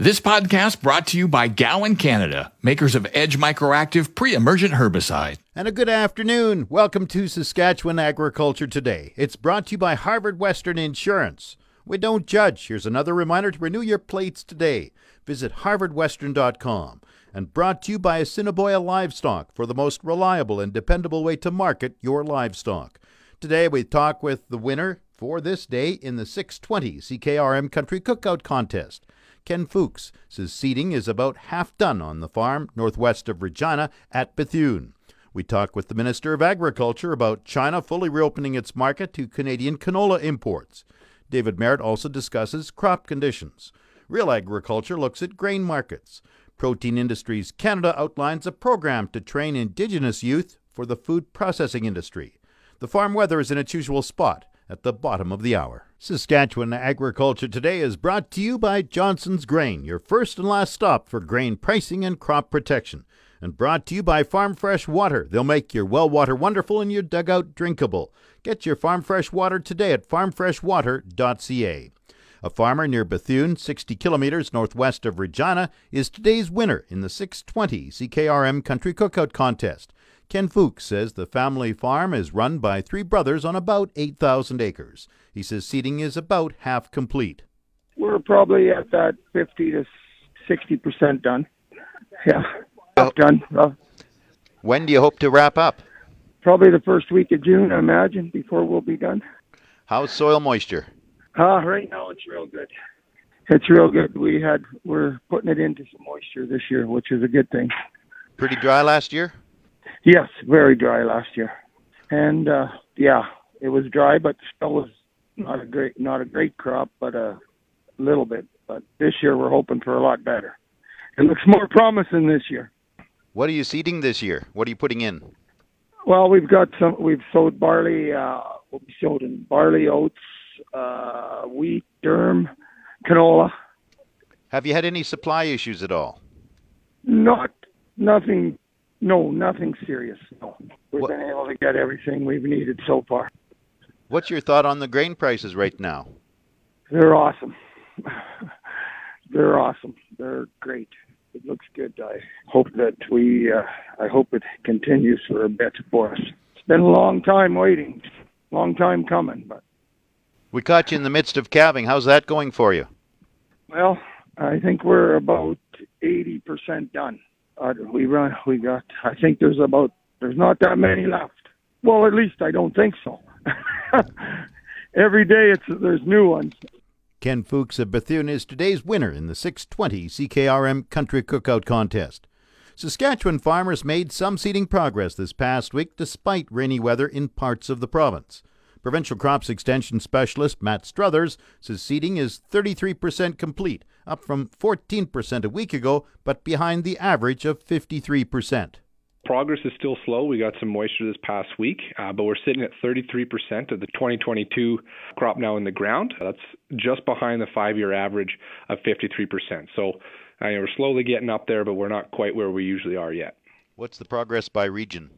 This podcast brought to you by Gowan Canada, makers of Edge Microactive pre-emergent herbicide. And a good afternoon. Welcome to Saskatchewan Agriculture Today. It's brought to you by Harvard Western Insurance. We don't judge. Here's another reminder to renew your plates today. Visit harvardwestern.com. And brought to you by Assiniboia Livestock for the most reliable and dependable way to market your livestock. Today we talk with the winner for this day in the 620 CKRM Country Cookout Contest. Ken Fuchs says seeding is about half done on the farm northwest of Regina at Bethune. We talk with the Minister of Agriculture about China fully reopening its market to Canadian canola imports. David Marit also discusses crop conditions. Real Agriculture looks at grain markets. Protein Industries Canada outlines a program to train Indigenous youth for the food processing industry. The farm weather is in its usual spot at the bottom of the hour. Saskatchewan Agriculture Today is brought to you by Johnson's Grain, your first and last stop for grain pricing and crop protection. And brought to you by Farm Fresh Water. They'll make your well water wonderful and your dugout drinkable. Get your Farm Fresh Water today at farmfreshwater.ca. A farmer near Bethune, 60 kilometers northwest of Regina, is today's winner in the 620 CKRM Country Cookout Contest. Ken Fuchs says the family farm is run by three brothers on about 8,000 acres. He says seeding is about half complete. We're probably at that 50 to 60% done. Yeah, half done. When do you hope to wrap up? probably the first week of June, I imagine, before we'll be done. How's soil moisture? Uh, right now it's real good. It's real good. We had we're putting it into some moisture this year, which is a good thing. Pretty dry last year? Yes, very dry last year, and uh, yeah, it was dry, but still was not a great not a great crop, but a little bit. But this year we're hoping for a lot better. It looks more promising this year. What are you seeding this year? What are you putting in? Well, we've got some. We've sowed barley. Uh, what we sowed in barley, oats, uh, wheat, durum, canola. Have you had any supply issues at all? Not nothing. No, nothing serious. No, we've What- been able to get everything we've needed so far. What's your thought on the grain prices right now? They're awesome. They're awesome. They're great. It looks good. I hope that we. Uh, I hope it continues for a bit for us. It's been a long time waiting, long time coming, but We caught you in the midst of calving. How's that going for you? Well, I think we're about eighty percent done. Uh, we run. We got. I think there's about. There's not that many left. Well, at least I don't think so. Every day, it's there's new ones. Ken Fuchs of Bethune is today's winner in the 620 CKRM Country Cookout Contest. Saskatchewan farmers made some seeding progress this past week despite rainy weather in parts of the province. Provincial Crops Extension Specialist Matt Struthers says seeding is 33% complete, up from 14% a week ago, but behind the average of 53%. Progress is still slow. We got some moisture this past week, uh, but we're sitting at 33% of the 2022 crop now in the ground. That's just behind the five year average of 53%. So uh, we're slowly getting up there, but we're not quite where we usually are yet. What's the progress by region?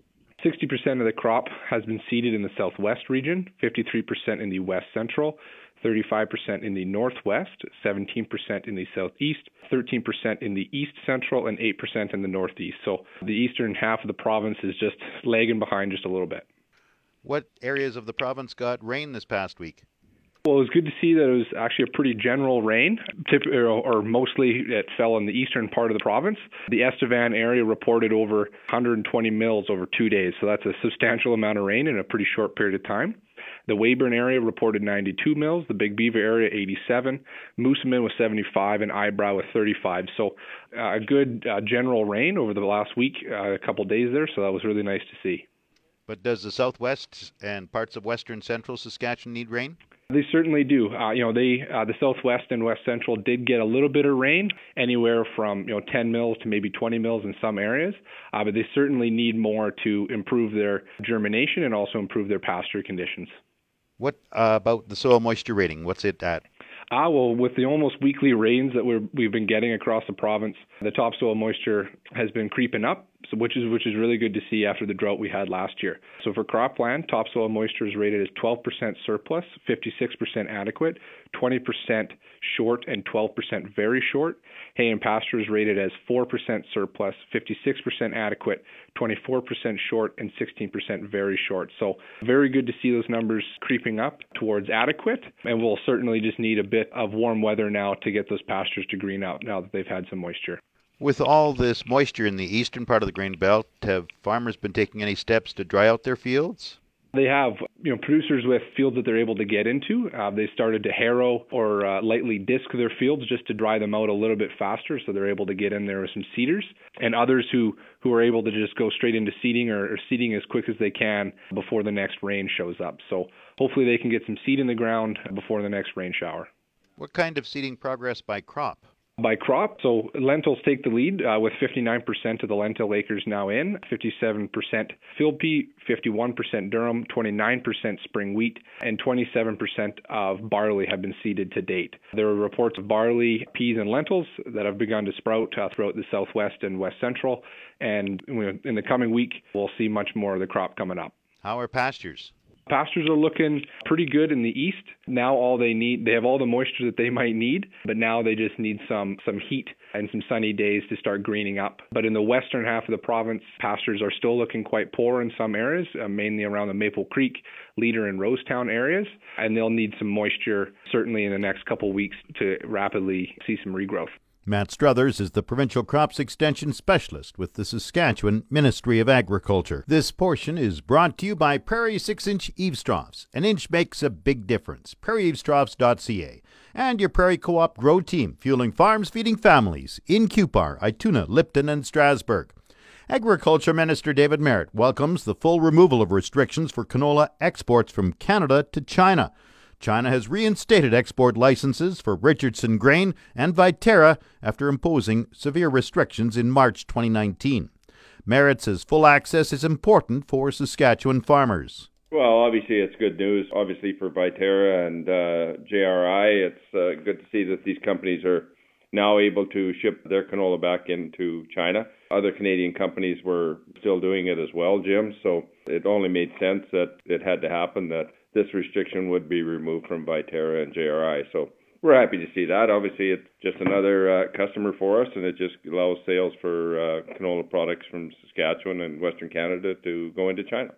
60% of the crop has been seeded in the southwest region, 53% in the west central, 35% in the northwest, 17% in the southeast, 13% in the east central, and 8% in the northeast. So the eastern half of the province is just lagging behind just a little bit. What areas of the province got rain this past week? Well, it was good to see that it was actually a pretty general rain, or, mostly it fell in the eastern part of the province. The Estevan area reported over 120 mils over two days, so that's a substantial amount of rain in a pretty short period of time. The Weyburn area reported 92 mils, the Big Beaver area 87, Moosomin was 75, and Eyebrow with 35. So uh, a good uh, general rain over the last week, uh, a couple days there, so that was really nice to see. But does the southwest and parts of western central Saskatchewan need rain? They certainly do. Uh, you know, they uh, the Southwest and West Central did get a little bit of rain, anywhere from you know 10 mils to maybe 20 mils in some areas, uh, but they certainly need more to improve their germination and also improve their pasture conditions. What uh, about the soil moisture rating? What's it at? Ah, well, with the almost weekly rains that we're, we've been getting across the province, the topsoil moisture has been creeping up, so which is which is really good to see after the drought we had last year. So for cropland, topsoil moisture is rated as 12% surplus, 56% adequate, 20% short, and 12% very short. Hay and pasture is rated as 4% surplus, 56% adequate, 24% short, and 16% very short. So very good to see those numbers creeping up towards adequate, and we'll certainly just need a bit of warm weather now to get those pastures to green out now that they've had some moisture. With all this moisture in the eastern part of the grain belt, have farmers been taking any steps to dry out their fields? They have, you know, producers with fields that they're able to get into. Uh, they started to harrow or uh, lightly disc their fields just to dry them out a little bit faster, so they're able to get in there with some seeders. And others who who are able to just go straight into seeding or, or seeding as quick as they can before the next rain shows up. So hopefully they can get some seed in the ground before the next rain shower. What kind of seeding progress by crop? By crop. So lentils take the lead uh, with 59% of the lentil acres now in, 57% field pea, 51% durum, 29% spring wheat, and 27% of barley have been seeded to date. There are reports of barley, peas, and lentils that have begun to sprout uh, throughout the southwest and west central, and in the coming week, we'll see much more of the crop coming up. How are pastures? Pastures are looking pretty good in the east. Now all they need, they have all the moisture that they might need, but now they just need some some heat and some sunny days to start greening up. But in the western half of the province, pastures are still looking quite poor in some areas, uh, mainly around the Maple Creek, Leader, and Rosetown areas, and they'll need some moisture certainly in the next couple weeks to rapidly see some regrowth. Matt Struthers is the Provincial Crops Extension Specialist with the Saskatchewan Ministry of Agriculture. This portion is brought to you by Prairie 6 inch eaves troughs. An inch makes a big difference. PrairieEavesTroughs.ca. And your Prairie Co op Grow Team, fueling farms, feeding families in Cupar, Ituna, Lipton, and Strasbourg. Agriculture Minister David Marit welcomes the full removal of restrictions for canola exports from Canada to China. China has reinstated export licenses for Richardson Grain and Viterra after imposing severe restrictions in March 2019. Marit says full access is important for Saskatchewan farmers. Well, obviously, it's good news. Obviously, for Viterra and uh, JRI, it's uh, good to see that these companies are now able to ship their canola back into China. Other Canadian companies were still doing it as well, Jim. So it only made sense that it had to happen that this restriction would be removed from Viterra and JRI. So we're happy to see that. Obviously, it's just another uh, customer for us, and it just allows sales for uh, canola products from Saskatchewan and Western Canada to go into China.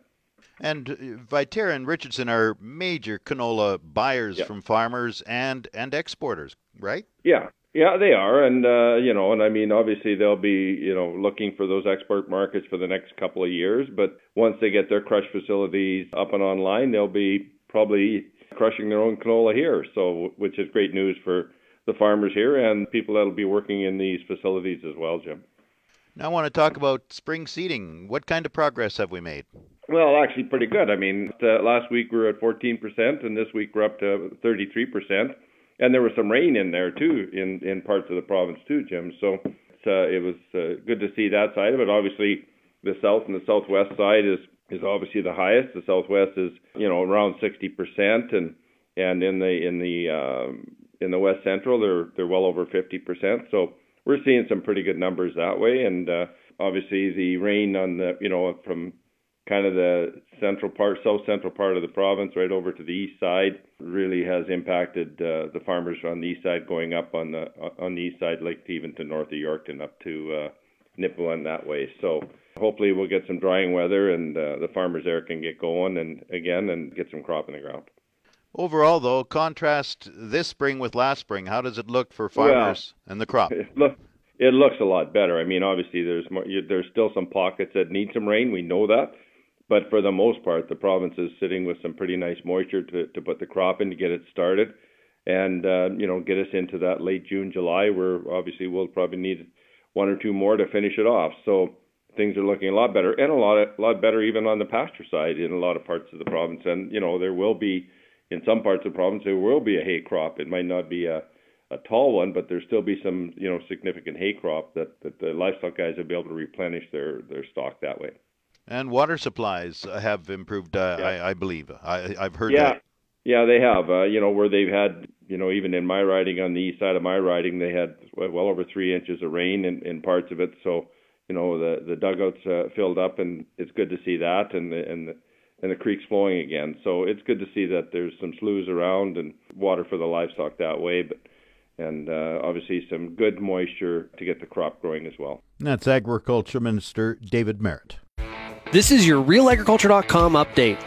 And uh, Viterra and Richardson are major canola buyers yeah. from farmers and and exporters, right? Yeah, yeah, they are, and uh, you know, and I mean, obviously they'll be, you know, looking for those export markets for the next couple of years. But once they get their crush facilities up and online, they'll be probably crushing their own canola here. So, which is great news for the farmers here and people that'll be working in these facilities as well, Jim. Now, I want to talk about spring seeding. What kind of progress have we made? Well, actually, pretty good. I mean, uh, last week we were at 14%, and this week we're up to 33% and there was some rain in there too in in parts of the province too, Jim. So uh, it was uh, good to see that side of it. Obviously, the south and the southwest side is is obviously the highest. The southwest is you know around 60 percent, and and in the in the um, in the west central they're they're well over 50 percent. So we're seeing some pretty good numbers that way, and uh, obviously the rain on the you know from kind of the central part, south central part of the province, right over to the east side, really has impacted uh, the farmers on the east side going up on the on the east side, like even to north of Yorkton, up to uh, Nipawin that way. So hopefully we'll get some drying weather and uh, the farmers there can get going and again and get some crop in the ground. Overall, though, contrast this spring with last spring. How does it look for farmers well, and the crop? Look, it looks a lot better. I mean, obviously, there's more, there's still some pockets that need some rain. We know that, but for the most part, the province is sitting with some pretty nice moisture to, to put the crop in to get it started, and uh, you know get us into that late June, July, where obviously we'll probably need one or two more to finish it off. So things are looking a lot better, and a lot a lot better even on the pasture side in a lot of parts of the province. And you know there will be in some parts of the province there will be a hay crop. It might not be a a tall one, but there'll still be some you know significant hay crop that, that the livestock guys will be able to replenish their their stock that way. And water supplies have improved, uh, yeah. I, I, believe. I, have heard yeah. that. Yeah, they have. Uh, you know, where they've had, you know, even in my riding on the east side of my riding, they had well over three inches of rain in, in parts of it. So, you know, the the dugouts uh, filled up, and it's good to see that, and the, and the, and the creek's flowing again. So it's good to see that there's some sloughs around and water for the livestock that way. But and uh, obviously some good moisture to get the crop growing as well. And that's Agriculture Minister David Marit. This is your RealAgriculture.com update.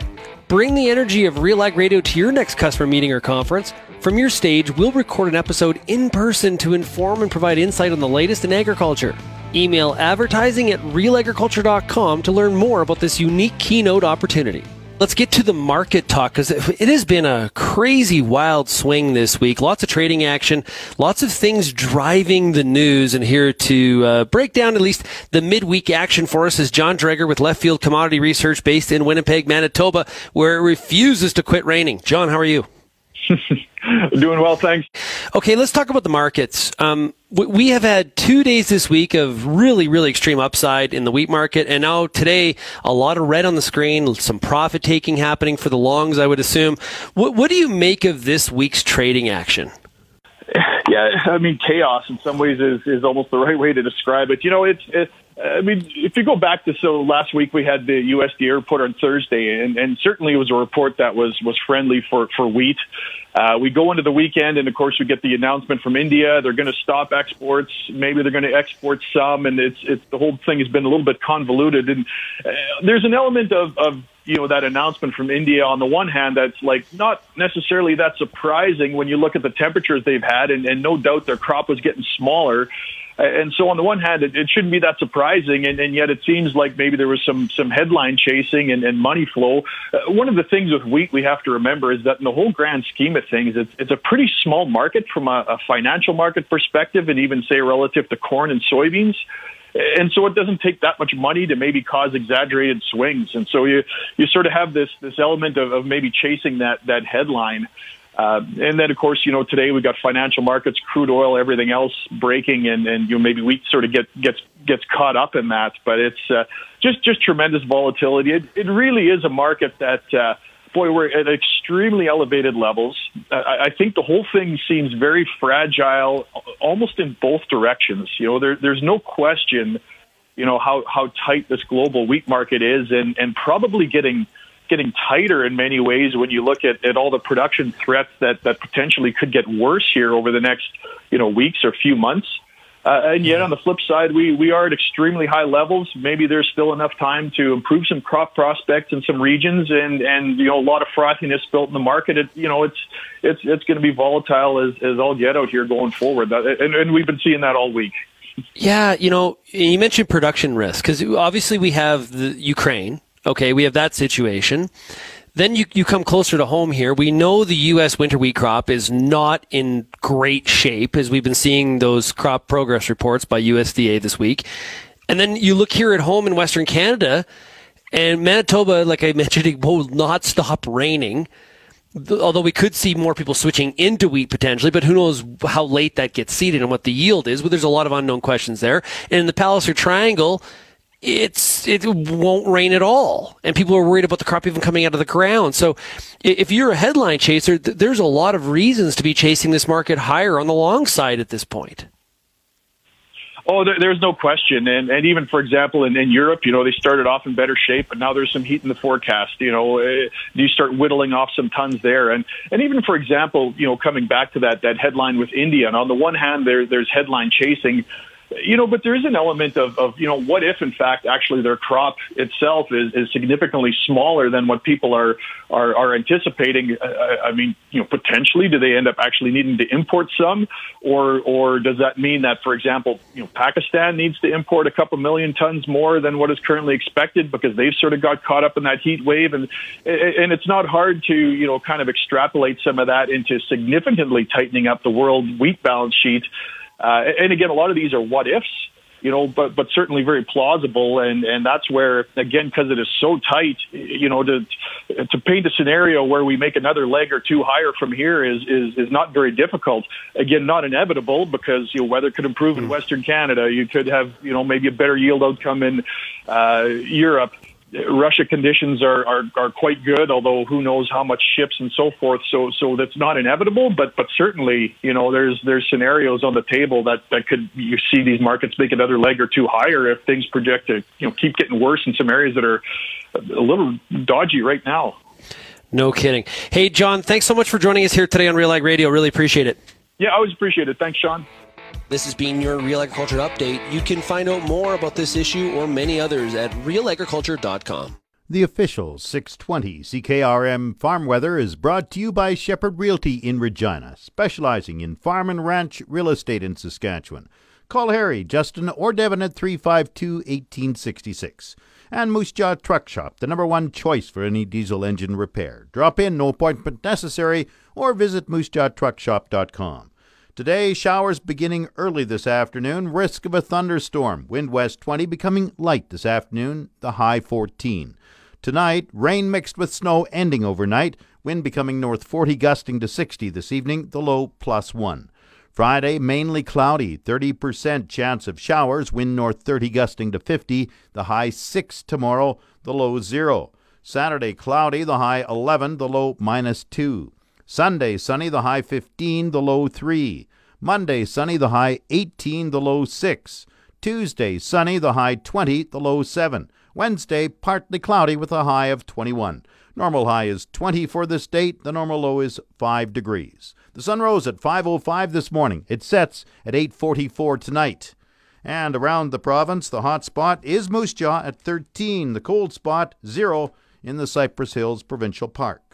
Bring the energy of Real Ag Radio to your next customer meeting or conference. From your stage, we'll record an episode in person to inform and provide insight on the latest in agriculture. Email advertising at realagriculture.com to learn more about this unique keynote opportunity. Let's get to the market talk because it has been a crazy wild swing this week. Lots of trading action, lots of things driving the news. And here to uh, break down at least the midweek action for us is John Driedger with Left Field Commodity Research based in Winnipeg, Manitoba, where it refuses to quit raining. John, how are you? Doing well, thanks. Okay, let's talk about the markets. Um, we have had two days this week of really, really extreme upside in the wheat market, and now today a lot of red on the screen, some profit taking happening for the longs, I would assume. What, what do you make of this week's trading action? Yeah, I mean, chaos in some ways is, is almost the right way to describe it. You know, it's, it's I mean, if you go back to so last week we had the USDA report on Thursday, and, and certainly it was a report that was was friendly for for wheat. Uh, we go into the weekend, and of course we get the announcement from India they're going to stop exports. Maybe they're going to export some, and it's it's the whole thing has been a little bit convoluted. And uh, there's an element of of you know that announcement from India on the one hand that's like not necessarily that surprising when you look at the temperatures they've had, and, and no doubt their crop was getting smaller. And so, on the one hand, it, it shouldn't be that surprising, and, and, yet it seems like maybe there was some some headline chasing and, and money flow. Uh, one of the things with wheat we have to remember is that in the whole grand scheme of things, it's it's a pretty small market from a, a financial market perspective, and even say relative to corn and soybeans and so it doesn't take that much money to maybe cause exaggerated swings. And so you you sort of have this this element of, of maybe chasing that that headline. Uh, and then, of course, you know, today we've got financial markets, crude oil, everything else breaking, and, and you know, maybe wheat sort of get, gets gets caught up in that. But it's uh, just just tremendous volatility. It, it really is a market that, uh, boy, we're at extremely elevated levels. Uh, I think the whole thing seems very fragile, almost in both directions. You know, there, there's no question, you know, how how tight this global wheat market is, and and probably getting getting tighter in many ways when you look at, at all the production threats that, that potentially could get worse here over the next you know weeks or few months. Uh, and yet, on the flip side, we, we are at extremely high levels. Maybe there's still enough time to improve some crop prospects in some regions, and, and you know a lot of frothiness built in the market. It, you know, it's it's it's going to be volatile as, as all get out here going forward, and, and we've been seeing that all week. Yeah, you know, you mentioned production risk because obviously we have the Ukraine, Okay, we have that situation. Then you, you come closer to home here. We know the U.S. winter wheat crop is not in great shape, as we've been seeing those crop progress reports by USDA this week. And then you look here at home in Western Canada, and Manitoba, like I mentioned, it will not stop raining. Although we could see more people switching into wheat potentially, but who knows how late that gets seeded and what the yield is. But there's a lot of unknown questions there. And in the Palliser Triangle, it's it won't rain at all, and people are worried about the crop even coming out of the ground. So, if you're a headline chaser, th- there's a lot of reasons to be chasing this market higher on the long side at this point. Oh, there, there's no question, and and even for example, in, in Europe, you know, they started off in better shape, but now there's some heat in the forecast. You know, uh, you start whittling off some tons there, and and even for example, you know, coming back to that that headline with India, and on the one hand, there there's headline chasing you know, but there is an element of, of, you know, what if in fact actually their crop itself is, is significantly smaller than what people are are, are anticipating? Uh, I mean, you know, potentially do they end up actually needing to import some, or or does that mean that, for example, you know, Pakistan needs to import a couple million tons more than what is currently expected because they've sort of got caught up in that heat wave, and and it's not hard to you know kind of extrapolate some of that into significantly tightening up the world wheat balance sheet. Uh, and again, a lot of these are what ifs. you know, but but certainly very plausible, and and that's where again because it is so tight, you know, to to paint a scenario where we make another leg or two higher from here is is is not very difficult. Again, not inevitable because you know weather could improve in Western Canada. You could have you know maybe a better yield outcome in uh, Europe. Russia conditions are, are, are quite good, although who knows how much ships and so forth. So so that's not inevitable, but but certainly you know there's there's scenarios on the table that that could you see these markets make another leg or two higher if things project to you know keep getting worse in some areas that are a little dodgy right now. No kidding. Hey John, thanks so much for joining us here today on Real Ag Radio. Really appreciate it. Yeah, I always appreciate it. Thanks, Sean. This has been your Real Agriculture Update. You can find out more about this issue or many others at realagriculture.com. The official 620 CKRM farm weather is brought to you by Shepherd Realty in Regina, specializing in farm and ranch real estate in Saskatchewan. Call Harry, Justin, or Devin at 352 1866. And Moose Jaw Truck Shop, the number one choice for any diesel engine repair. Drop in, no appointment necessary, or visit moosejawtruckshop.com. Today, showers beginning early this afternoon, risk of a thunderstorm. Wind west 20 becoming light this afternoon, the high 14. Tonight, rain mixed with snow ending overnight, wind becoming north 40 gusting to 60 this evening, the low plus 1. Friday, mainly cloudy, 30% chance of showers, wind north 30 gusting to 50, the high 6 tomorrow, the low 0. Saturday, cloudy, the high 11, the low minus 2. Sunday, sunny, the high 15, the low 3. Monday, sunny, the high 18, the low 6. Tuesday, sunny, the high 20, the low 7. Wednesday, partly cloudy with a high of 21. Normal high is 20 for this date. The normal low is 5 degrees. The sun rose at 5:05 this morning. It sets at 8:44 tonight. And around the province, the hot spot is Moose Jaw at 13. The cold spot 0 in the Cypress Hills Provincial Park.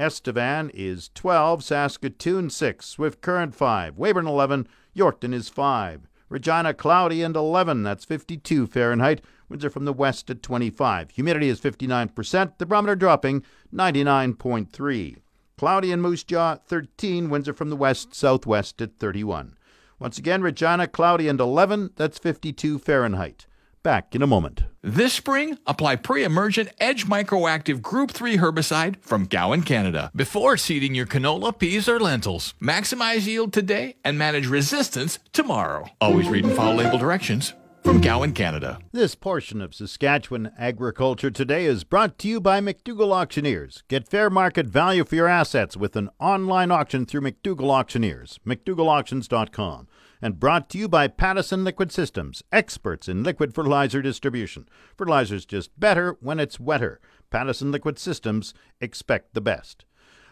Estevan is 12, Saskatoon 6, Swift Current 5, Weyburn 11, Yorkton is 5. Regina cloudy and 11, that's 52 Fahrenheit. Winds are from the west at 25. Humidity is 59%, the barometer dropping 99.3. Cloudy in Moose Jaw 13, winds are from the west southwest at 31. Once again, Regina cloudy and 11, that's 52 Fahrenheit. Back in a moment. This spring, apply pre-emergent Edge Microactive Group 3 herbicide from Gowan, Canada, before seeding your canola, peas, or lentils. Maximize yield today and manage resistance tomorrow. Always read and follow label directions from Gowan, Canada. This portion of Saskatchewan Agriculture Today is brought to you by McDougall Auctioneers. Get fair market value for your assets with an online auction through McDougall Auctioneers, McDougallAuctions.com and brought to you by Pattison Liquid Systems, experts in liquid fertilizer distribution. Fertilizer's just better when it's wetter. Pattison Liquid Systems expect the best.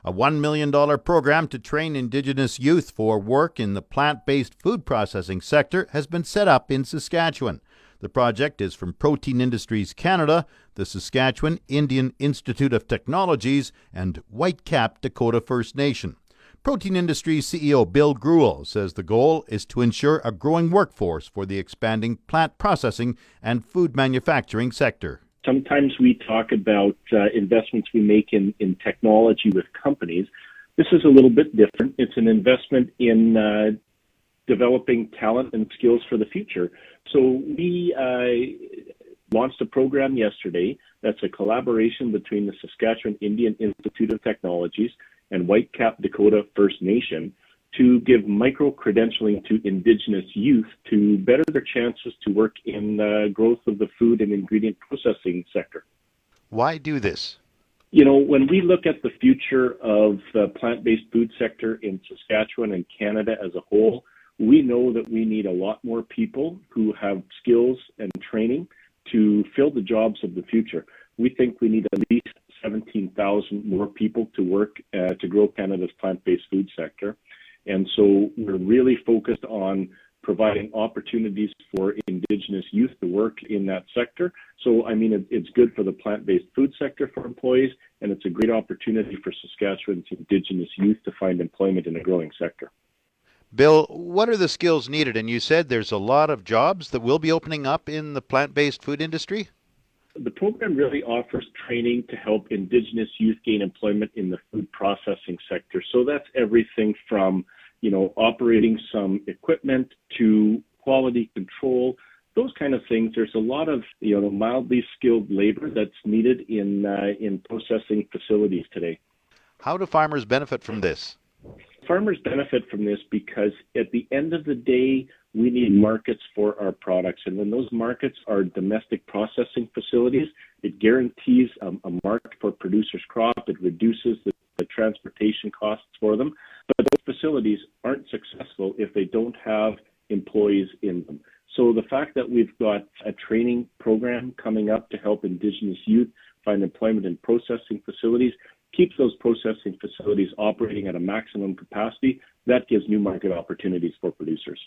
A $1 million program to train Indigenous youth for work in the plant based food processing sector has been set up in Saskatchewan. The project is from Protein Industries Canada, the Saskatchewan Indian Institute of Technologies, and Whitecap Dakota First Nation. Protein Industries CEO Bill Greuel says the goal is to ensure a growing workforce for the expanding plant processing and food manufacturing sector. Sometimes we talk about uh, investments we make in, in technology with companies. This is a little bit different. It's an investment in uh, developing talent and skills for the future. So we uh, launched a program yesterday that's a collaboration between the Saskatchewan Indian Institute of Technologies and Whitecap Dakota First Nation to give micro credentialing to Indigenous youth to better their chances to work in the growth of the food and ingredient processing sector. Why do this? You know, when we look at the future of the plant based food sector in Saskatchewan and Canada as a whole, we know that we need a lot more people who have skills and training to fill the jobs of the future. We think we need at least 17,000 more people to work uh, to grow Canada's plant-based food sector. And so we're really focused on providing opportunities for Indigenous youth to work in that sector. So, I mean, it, it's good for the plant-based food sector for employees, and it's a great opportunity for Saskatchewan's Indigenous youth to find employment in a growing sector. Bill, what are the skills needed? And you said there's a lot of jobs that will be opening up in the plant-based food industry? The program really offers training to help Indigenous youth gain employment in the food processing sector. So that's everything from, you know, operating some equipment to quality control, those kind of things. There's a lot of you know mildly skilled labor that's needed in uh, in processing facilities today. How do farmers benefit from this? Farmers benefit from this because at the end of the day, we need markets for our products. And when those markets are domestic processing facilities, it guarantees um, a market for producers' crop. It reduces the, the transportation costs for them. But those facilities aren't successful if they don't have employees in them. So the fact that we've got a training program coming up to help Indigenous youth find employment in processing facilities keeps those processing facilities operating at a maximum capacity. That gives new market opportunities for producers.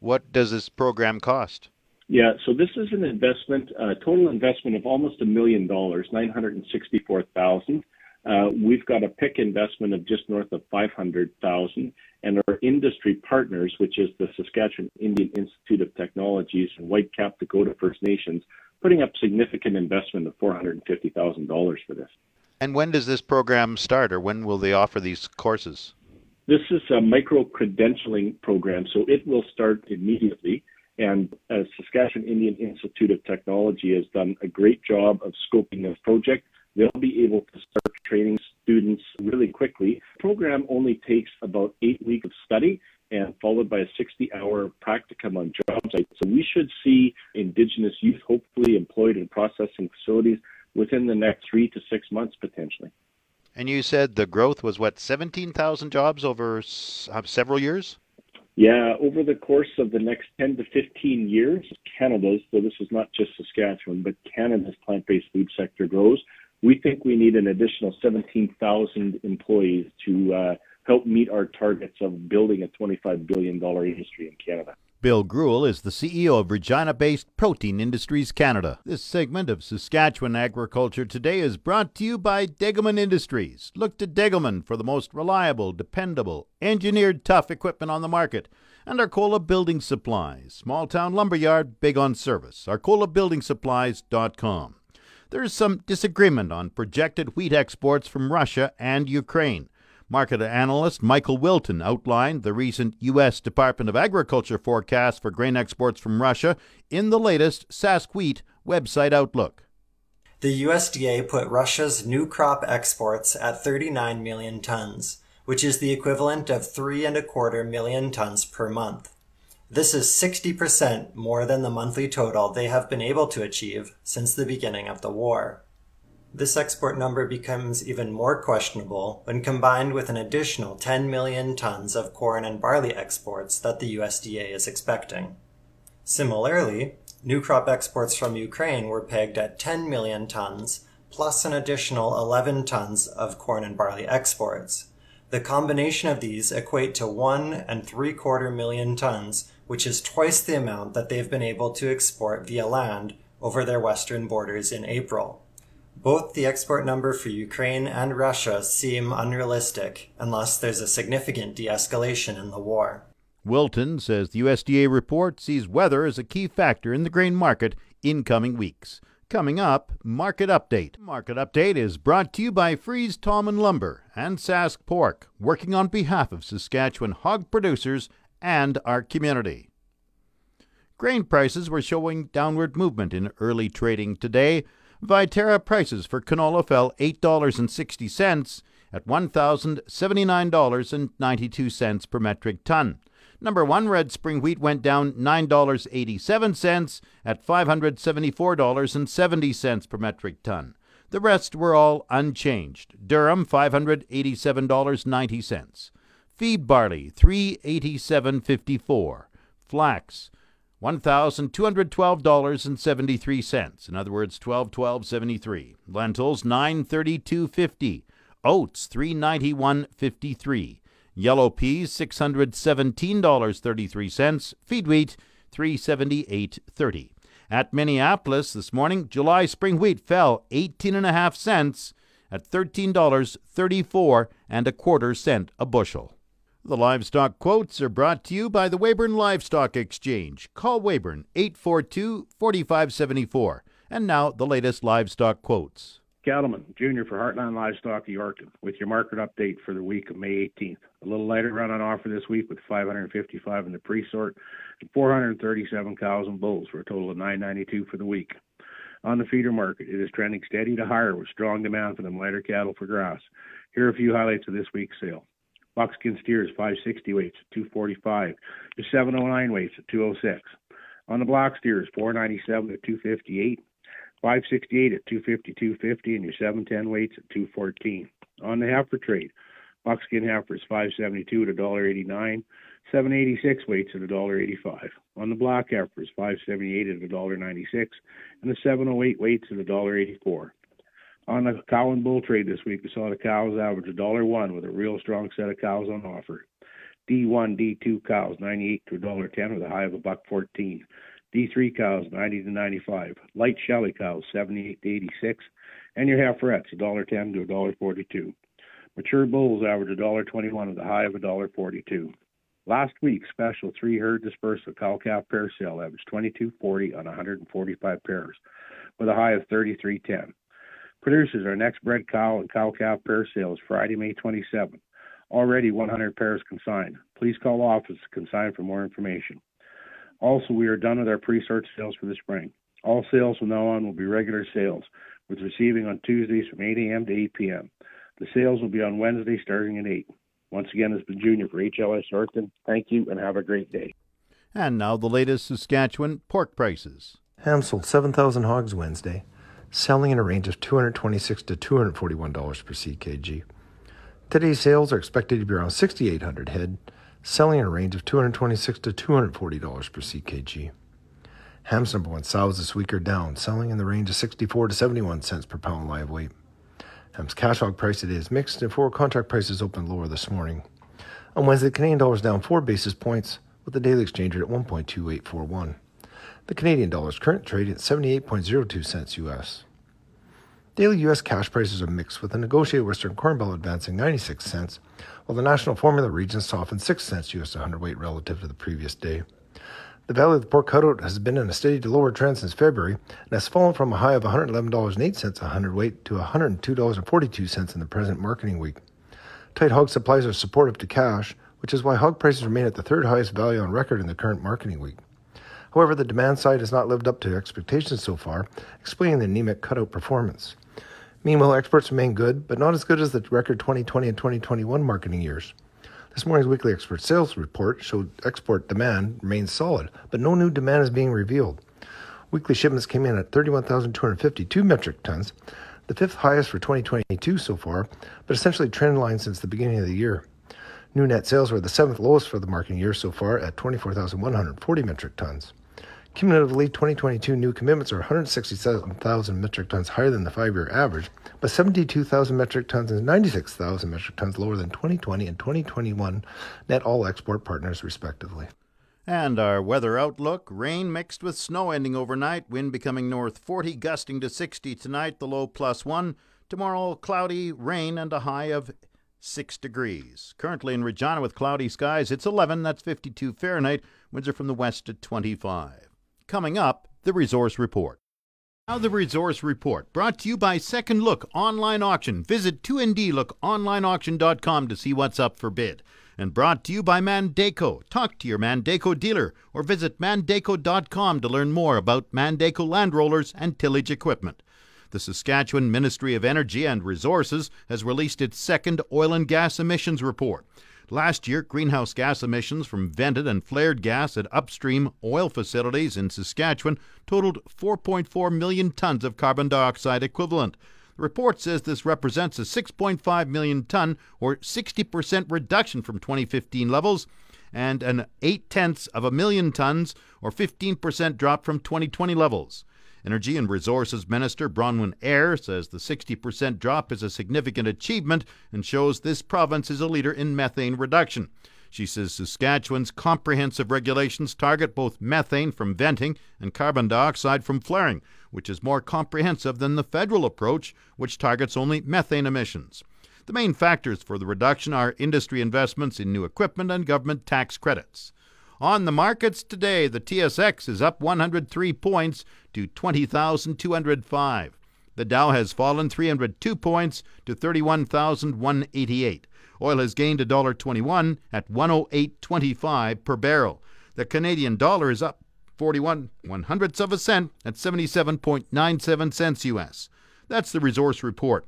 What does this program cost? Yeah, so this is an investment, a uh, total investment of almost a million dollars, nine hundred and sixty-four thousand. Uh, we've got a PIC investment of just north of five hundred thousand, and our industry partners, which is the Saskatchewan Indian Institute of Technologies and Whitecap Dakota First Nations, putting up significant investment of four hundred and fifty thousand dollars for this. And when does this program start, or when will they offer these courses? This is a micro credentialing program, so it will start immediately. And as Saskatchewan Indian Institute of Technology has done a great job of scoping this project, they'll be able to start training students really quickly. The program only takes about eight weeks of study and followed by a 60 hour practicum on job sites. So we should see Indigenous youth hopefully employed in processing facilities within the next three to six months potentially. And you said the growth was what, 17,000 jobs over s- uh, several years? Yeah, over the course of the next 10 to 15 years, Canada's, so this is not just Saskatchewan, but Canada's plant based food sector grows. We think we need an additional 17,000 employees to uh, help meet our targets of building a $25 billion industry in Canada. Bill Greuel is the CEO of Regina based Protein Industries Canada. This segment of Saskatchewan Agriculture Today is brought to you by Degelman Industries. Look to Degelman for the most reliable, dependable, engineered tough equipment on the market. And Arcola Building Supplies, small town lumberyard, big on service. ArcolaBuildingSupplies.com. There is some disagreement on projected wheat exports from Russia and Ukraine. Market analyst Michael Wilton outlined the recent U.S. Department of Agriculture forecast for grain exports from Russia in the latest Sask Wheat website outlook. The USDA put Russia's new crop exports at 39 million tons, which is the equivalent of three and a quarter million tons per month. This is 60% more than the monthly total they have been able to achieve since the beginning of the war. This export number becomes even more questionable when combined with an additional 10 million tons of corn and barley exports that the USDA is expecting. Similarly, new crop exports from Ukraine were pegged at 10 million tons, plus an additional 11 tons of corn and barley exports. The combination of these equate to one and three quarter million tons, which is twice the amount that they've been able to export via land over their western borders in April. Both the export number for Ukraine and Russia seem unrealistic unless there's a significant de escalation in the war. Wilton says the USDA report sees weather as a key factor in the grain market in coming weeks. Coming up, Market Update. Market Update is brought to you by Fries Tallman Lumber and Sask Pork, working on behalf of Saskatchewan hog producers and our community. Grain prices were showing downward movement in early trading today. Viterra prices for canola fell $8.60 at $1,079.92 per metric ton. Number one red spring wheat went down $9.87 at $574.70 per metric ton. The rest were all unchanged. Durum $587.90. Feed barley 387.54. Flax $1,212.73. In other words, twelve twelve seventy three. Lentils nine thirty two fifty. Oats three ninety one fifty three. Yellow peas six hundred seventeen dollars thirty three cents. Feed wheat three seventy eight thirty. At Minneapolis this morning, July spring wheat fell eighteen and a half cents at thirteen dollars thirty four and a quarter cent a bushel. The livestock quotes are brought to you by the Weyburn Livestock Exchange. Call Weyburn 842 4574. And now the latest livestock quotes. Cattleman, Junior for Heartland Livestock Yorkton, with your market update for the week of May 18th. A little lighter run on offer this week with 555 in the pre-sort and 437 cows and bulls for a total of 992 for the week. On the feeder market, it is trending steady to higher with strong demand for them lighter cattle for grass. Here are a few highlights of this week's sale. Buckskin steers 560 weights at 245, your 709 weights at 206. On the block steers 497 at 258, 568 at 250, 250, and your 710 weights at 214. On the heifer trade, buckskin heifers 572 at $1.89, 786 weights at $1.85. On the block heifers 578 at $1.96, and the 708 weights at $1.84. On the cow and bull trade this week, we saw the cows average $1.01 with a real strong set of cows on offer. D1, D2 cows 98 to $1.10 with a high of a buck 14. D3 cows 90 to 95, light Shelly cows 78 to 86, and your heiferettes $1.10 to $1.42. Mature bulls average $1.21 with a high of $1.42. Last week's special three herd dispersal cow calf pair sale averaged 22.40 on 145 pairs, with a high of 33.10. Producers, our next bred cow and cow calf pair sale is Friday, May 27th. Already 100 pairs consigned. Please call office to consign for more information. Also, we are done with our pre-sort sales for the spring. All sales from now on will be regular sales, with receiving on Tuesdays from 8 a.m. to 8 p.m. The sales will be on Wednesday starting at 8. Once again, it's been Junior for HLS Yorkton. Thank you and have a great day. And now the latest Saskatchewan pork prices. Ham sold 7,000 hogs Wednesday, selling in a range of $226 to $241 per CKG. Today's sales are expected to be around 6,800 head, selling in a range of 226 to $240 per CKG. Ham's number one sows this week are down, selling in the range of 64 to 71 cents per pound live weight. Ham's cash hog price today is mixed, and forward contract prices opened lower this morning. On Wednesday, the Canadian dollar is down 4 basis points, with the daily exchange rate at 1.2841. The Canadian dollar is currently trading at 78.02 cents US. Daily U.S. cash prices are mixed, with the negotiated Western Corn Belt advancing 96 cents, while the national formula region softened 6 cents U.S. 100 weight relative to the previous day. The value of the pork cutout has been in a steady to lower trend since February and has fallen from a high of $111.08 a hundredweight to $102.42 in the present marketing week. Tight hog supplies are supportive to cash, which is why hog prices remain at the third highest value on record in the current marketing week. However, the demand side has not lived up to expectations so far, explaining the anemic cutout performance. Meanwhile, exports remain good, but not as good as the record 2020 and 2021 marketing years. This morning's weekly export sales report showed export demand remains solid, but no new demand is being revealed. Weekly shipments came in at 31,252 metric tons, the fifth highest for 2022 so far, but essentially trend line since the beginning of the year. New net sales were the seventh lowest for the marketing year so far at 24,140 metric tons. Cumulatively, 2022 new commitments are 167,000 metric tons higher than the five year average, but 72,000 metric tons and 96,000 metric tons lower than 2020 and 2021 net all export partners, respectively. And our weather outlook rain mixed with snow ending overnight, wind becoming north 40, gusting to 60 tonight, the low plus 1. Tomorrow, cloudy, rain, and a high of 6 degrees. Currently in Regina with cloudy skies, it's 11, that's 52 Fahrenheit. Winds are from the west at 25. Coming up, the Resource Report. Now, the Resource Report, brought to you by Second Look Online Auction. Visit 2ndlookonlineauction.com to see what's up for bid. And brought to you by Mandako. Talk to your Mandako dealer or visit mandako.com to learn more about Mandako land rollers and tillage equipment. The Saskatchewan Ministry of Energy and Resources has released its second oil and gas emissions report. Last year, greenhouse gas emissions from vented and flared gas at upstream oil facilities in Saskatchewan totaled 4.4 million tons of carbon dioxide equivalent. The report says this represents a 6.5 million ton or 60% reduction from 2015 levels and an 8 tenths of a million tons or 15% drop from 2020 levels. Energy and Resources Minister Bronwyn Eyre says the 60% drop is a significant achievement and shows this province is a leader in methane reduction. She says Saskatchewan's comprehensive regulations target both methane from venting and carbon dioxide from flaring, which is more comprehensive than the federal approach, which targets only methane emissions. The main factors for the reduction are industry investments in new equipment and government tax credits. On the markets today, the TSX is up 103 points to 20,205. The Dow has fallen 302 points to 31,188. Oil has gained $1.21 at 108.25 per barrel. The Canadian dollar is up 41 one hundredths of a cent at 77.97 cents US. That's the resource report.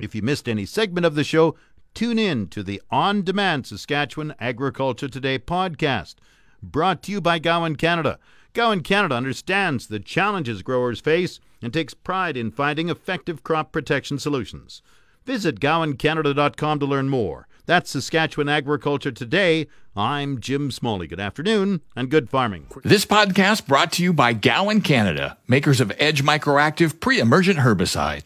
If you missed any segment of the show, tune in to the on demand Saskatchewan Agriculture Today podcast, brought to you by Gowan Canada. Gowan Canada understands the challenges growers face and takes pride in finding effective crop protection solutions. Visit gowancanada.com to learn more. That's Saskatchewan Agriculture Today. I'm Jim Smalley. Good afternoon and good farming. This podcast brought to you by Gowan Canada, makers of Edge Microactive pre emergent herbicide.